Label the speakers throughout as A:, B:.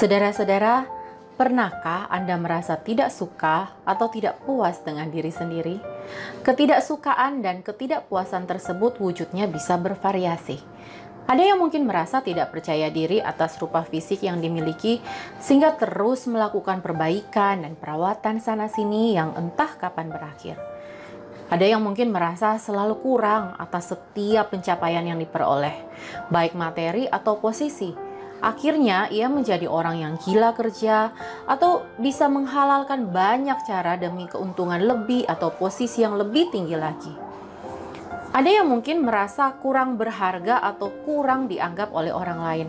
A: Saudara-saudara, pernahkah Anda merasa tidak suka atau tidak puas dengan diri sendiri? Ketidaksukaan dan ketidakpuasan tersebut wujudnya bisa bervariasi. Ada yang mungkin merasa tidak percaya diri atas rupa fisik yang dimiliki, sehingga terus melakukan perbaikan dan perawatan sana-sini yang entah kapan berakhir. Ada yang mungkin merasa selalu kurang atas setiap pencapaian yang diperoleh, baik materi atau posisi Akhirnya ia menjadi orang yang gila kerja atau bisa menghalalkan banyak cara demi keuntungan lebih atau posisi yang lebih tinggi lagi. Ada yang mungkin merasa kurang berharga atau kurang dianggap oleh orang lain.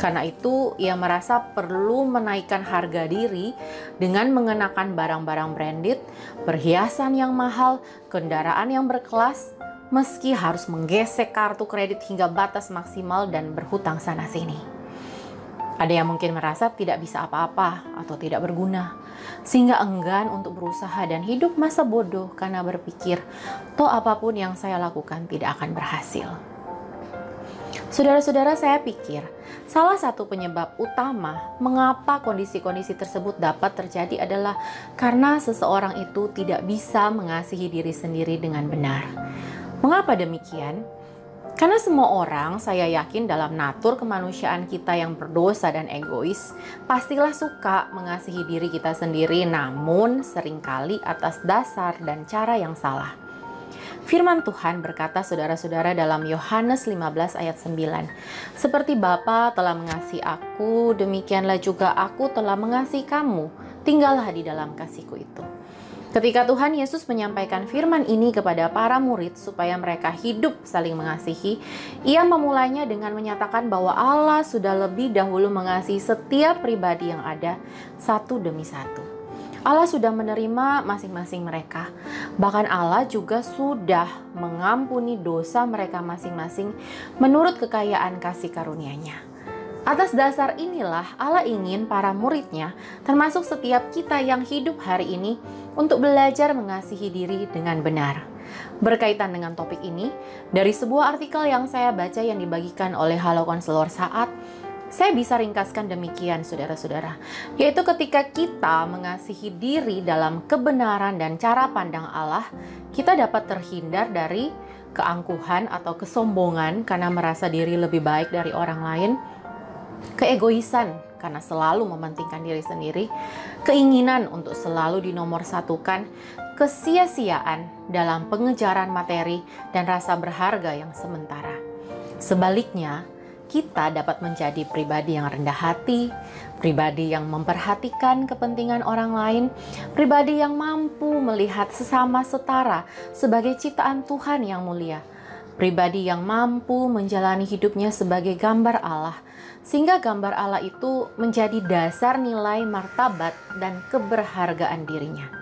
A: Karena itu, ia merasa perlu menaikkan harga diri dengan mengenakan barang-barang branded, perhiasan yang mahal, kendaraan yang berkelas, meski harus menggesek kartu kredit hingga batas maksimal dan berhutang sana-sini. Ada yang mungkin merasa tidak bisa apa-apa atau tidak berguna, sehingga enggan untuk berusaha dan hidup masa bodoh karena berpikir, toh apa pun yang saya lakukan tidak akan berhasil. Saudara-saudara, saya pikir salah satu penyebab utama mengapa kondisi-kondisi tersebut dapat terjadi adalah karena seseorang itu tidak bisa mengasihi diri sendiri dengan benar. Mengapa demikian? Karena semua orang, saya yakin dalam natur kemanusiaan kita yang berdosa dan egois, pastilah suka mengasihi diri kita sendiri, namun sering kali atas dasar dan cara yang salah. Firman Tuhan berkata saudara-saudara dalam Yohanes 15 ayat 9, Seperti Bapa telah mengasihi aku, demikianlah juga aku telah mengasihi kamu, tinggallah di dalam kasihku itu. Ketika Tuhan Yesus menyampaikan firman ini kepada para murid supaya mereka hidup saling mengasihi, ia memulainya dengan menyatakan bahwa Allah sudah lebih dahulu mengasihi setiap pribadi yang ada satu demi satu. Allah sudah menerima masing-masing mereka. Bahkan Allah juga sudah mengampuni dosa mereka masing-masing menurut kekayaan kasih karunia-Nya. Atas dasar inilah Allah ingin para muridnya, termasuk setiap kita yang hidup hari ini, untuk belajar mengasihi diri dengan benar. Berkaitan dengan topik ini, dari sebuah artikel yang saya baca yang dibagikan oleh Halo Konselor Saat, saya bisa ringkaskan demikian saudara-saudara, yaitu ketika kita mengasihi diri dalam kebenaran dan cara pandang Allah, kita dapat terhindar dari keangkuhan atau kesombongan karena merasa diri lebih baik dari orang lain, keegoisan karena selalu mementingkan diri sendiri, keinginan untuk selalu dinomorsatukan, kesia-siaan dalam pengejaran materi dan rasa berharga yang sementara. Sebaliknya, kita dapat menjadi pribadi yang rendah hati, pribadi yang memperhatikan kepentingan orang lain, pribadi yang mampu melihat sesama setara sebagai ciptaan Tuhan yang mulia, pribadi yang mampu menjalani hidupnya sebagai gambar Allah sehingga gambar Allah itu menjadi dasar nilai martabat dan keberhargaan dirinya.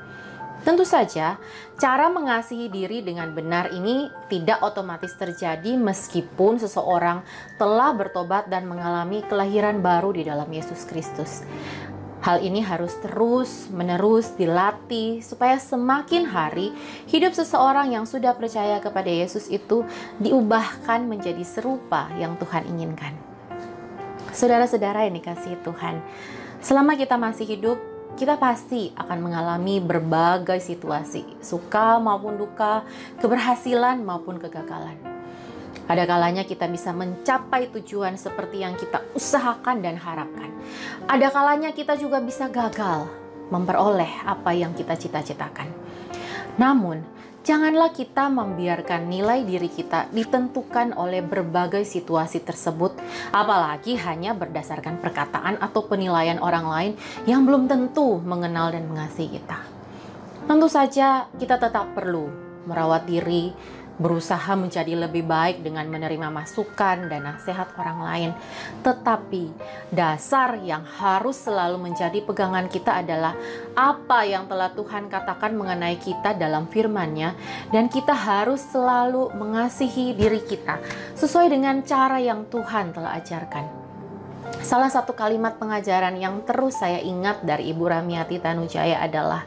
A: Tentu saja, cara mengasihi diri dengan benar ini tidak otomatis terjadi meskipun seseorang telah bertobat dan mengalami kelahiran baru di dalam Yesus Kristus. Hal ini harus terus-menerus dilatih supaya semakin hari hidup seseorang yang sudah percaya kepada Yesus itu diubahkan menjadi serupa yang Tuhan inginkan. Saudara-saudara yang dikasih Tuhan, selama kita masih hidup, kita pasti akan mengalami berbagai situasi, suka maupun duka, keberhasilan maupun kegagalan. Ada kalanya kita bisa mencapai tujuan seperti yang kita usahakan dan harapkan. Ada kalanya kita juga bisa gagal memperoleh apa yang kita cita-citakan. Namun, Janganlah kita membiarkan nilai diri kita ditentukan oleh berbagai situasi tersebut, apalagi hanya berdasarkan perkataan atau penilaian orang lain yang belum tentu mengenal dan mengasihi kita. Tentu saja, kita tetap perlu merawat diri, berusaha menjadi lebih baik dengan menerima masukan dan nasihat orang lain. Tetapi dasar yang harus selalu menjadi pegangan kita adalah apa yang telah Tuhan katakan mengenai kita dalam firman-Nya dan kita harus selalu mengasihi diri kita sesuai dengan cara yang Tuhan telah ajarkan. Salah satu kalimat pengajaran yang terus saya ingat dari Ibu Ramiati Tanujaya adalah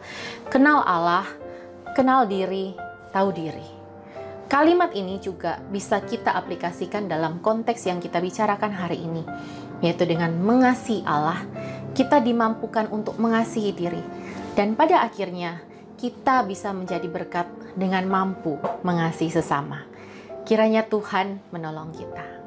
A: kenal Allah, kenal diri, tahu diri. Kalimat ini juga bisa kita aplikasikan dalam konteks yang kita bicarakan hari ini, yaitu dengan mengasihi Allah, kita dimampukan untuk mengasihi diri, dan pada akhirnya kita bisa menjadi berkat dengan mampu mengasihi sesama. Kiranya Tuhan menolong kita.